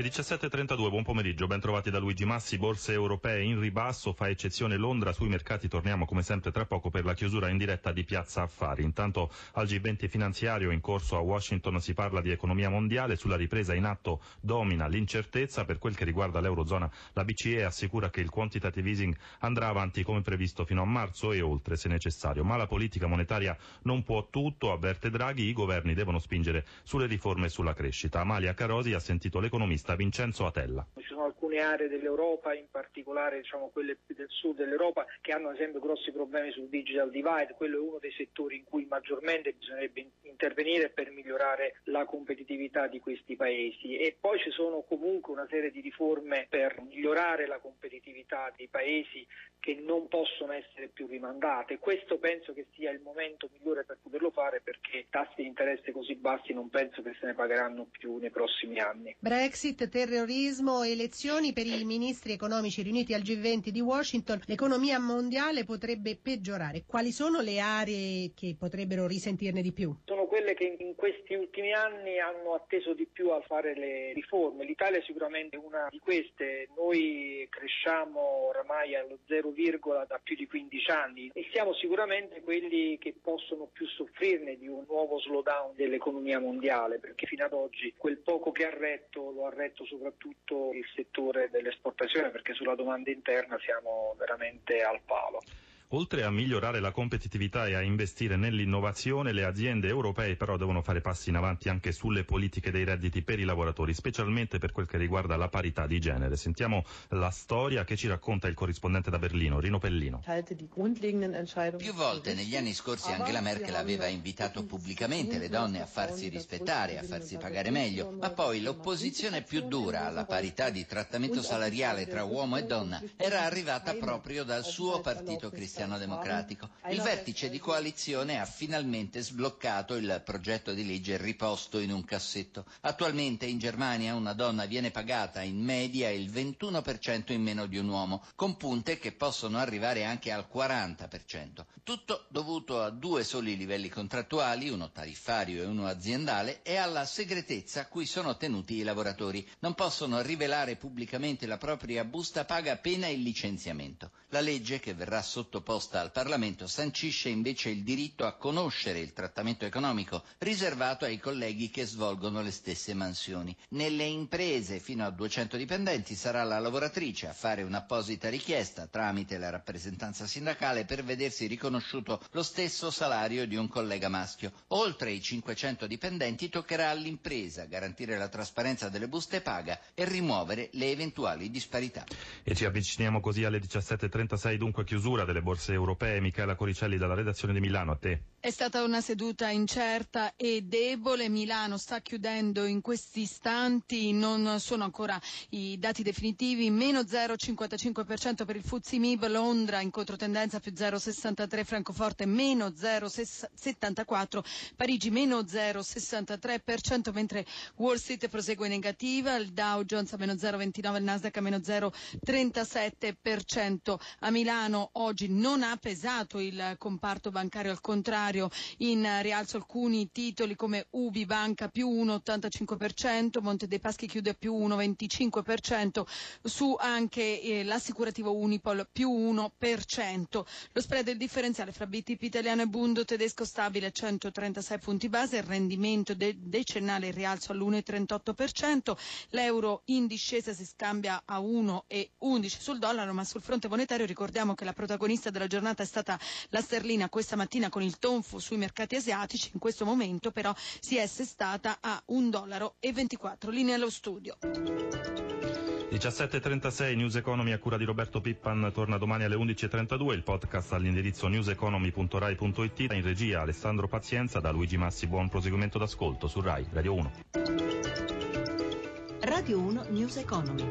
Le 17.32, buon pomeriggio, ben trovati da Luigi Massi, borse europee in ribasso, fa eccezione Londra, sui mercati torniamo come sempre tra poco per la chiusura in diretta di Piazza Affari. Intanto al G20 finanziario in corso a Washington si parla di economia mondiale, sulla ripresa in atto domina l'incertezza, per quel che riguarda l'Eurozona la BCE assicura che il quantitative easing andrà avanti come previsto fino a marzo e oltre se necessario, ma la politica monetaria non può tutto, avverte Draghi, i governi devono spingere sulle riforme e sulla crescita. Amalia Carosi ha sentito l'economista Vincenzo Atella. Alcune aree dell'Europa, in particolare diciamo, quelle del sud dell'Europa, che hanno ad esempio grossi problemi sul digital divide, quello è uno dei settori in cui maggiormente bisognerebbe intervenire per migliorare la competitività di questi paesi e poi ci sono comunque una serie di riforme per migliorare la competitività dei paesi che non possono essere più rimandate. Questo penso che sia il momento migliore per poterlo fare perché tassi di interesse così bassi non penso che se ne pagheranno più nei prossimi anni. Brexit terrorismo, elezioni per i ministri economici riuniti al G20 di Washington, l'economia mondiale potrebbe peggiorare. Quali sono le aree che potrebbero risentirne di più? Quelle che in questi ultimi anni hanno atteso di più a fare le riforme. L'Italia è sicuramente una di queste. Noi cresciamo oramai allo 0, da più di 15 anni e siamo sicuramente quelli che possono più soffrirne di un nuovo slowdown dell'economia mondiale perché fino ad oggi quel poco che ha retto lo ha retto soprattutto il settore dell'esportazione perché sulla domanda interna siamo veramente al palo. Oltre a migliorare la competitività e a investire nell'innovazione, le aziende europee però devono fare passi in avanti anche sulle politiche dei redditi per i lavoratori, specialmente per quel che riguarda la parità di genere. Sentiamo la storia che ci racconta il corrispondente da Berlino, Rino Pellino. Più volte negli anni scorsi Angela Merkel aveva invitato pubblicamente le donne a farsi rispettare, a farsi pagare meglio, ma poi l'opposizione più dura alla parità di trattamento salariale tra uomo e donna era arrivata proprio dal suo partito cristiano cristiano democratico. Il vertice di coalizione ha finalmente sbloccato il progetto di legge riposto in un cassetto. Attualmente in Germania una donna viene pagata in media il 21% in meno di un uomo, con punte che possono arrivare anche al 40%. Tutto dovuto a due soli livelli contrattuali, uno tariffario e uno aziendale, e alla segretezza a cui sono tenuti i lavoratori. Non possono rivelare pubblicamente la propria busta paga pena il licenziamento. La legge che verrà sottoposta proposta al Parlamento sancisce invece il diritto a conoscere il trattamento economico riservato ai colleghi che svolgono le stesse mansioni. Nelle imprese fino a 200 dipendenti sarà la lavoratrice a fare un'apposita richiesta tramite la rappresentanza sindacale per vedersi riconosciuto lo stesso salario di un collega maschio. Oltre i 500 dipendenti toccherà all'impresa garantire la trasparenza delle buste paga e rimuovere le eventuali disparità. E ci avviciniamo così alle 17.36, dunque chiusura delle borse borse europee. Michela Coricelli dalla redazione di Milano, a te. È stata una seduta incerta e debole. Milano sta chiudendo in questi istanti, non sono ancora i dati definitivi. Meno 0,55% per il Fuzzi Mib, Londra in controtendenza più 0,63, Francoforte meno 0,74, Parigi meno 0,63%, mentre Wall Street prosegue negativa, il Dow Jones a meno 0,29, il Nasdaq a meno 0,37%. A Milano oggi non ha pesato il comparto bancario, al contrario in rialzo alcuni titoli come Ubi Banca più 1,85%, Monte dei Paschi chiude più 1,25%, su anche eh, l'assicurativo Unipol più 1%. Lo spread del differenziale fra BTP italiano e Bundo tedesco stabile a 136 punti base, il rendimento de- decennale in rialzo all'1,38%, l'euro in discesa si scambia a 1,11 sul dollaro, ma sul fronte monetario ricordiamo che la protagonista della giornata è stata la sterlina questa mattina con il tonfo sui mercati asiatici, in questo momento però si è assestata a 1,24 dollaro. Linea allo studio. 17.36 News Economy a cura di Roberto Pippan torna domani alle 11.32 il podcast all'indirizzo newseconomy.rai.it in regia Alessandro Pazienza da Luigi Massi buon proseguimento d'ascolto su Rai Radio 1 Radio 1 News Economy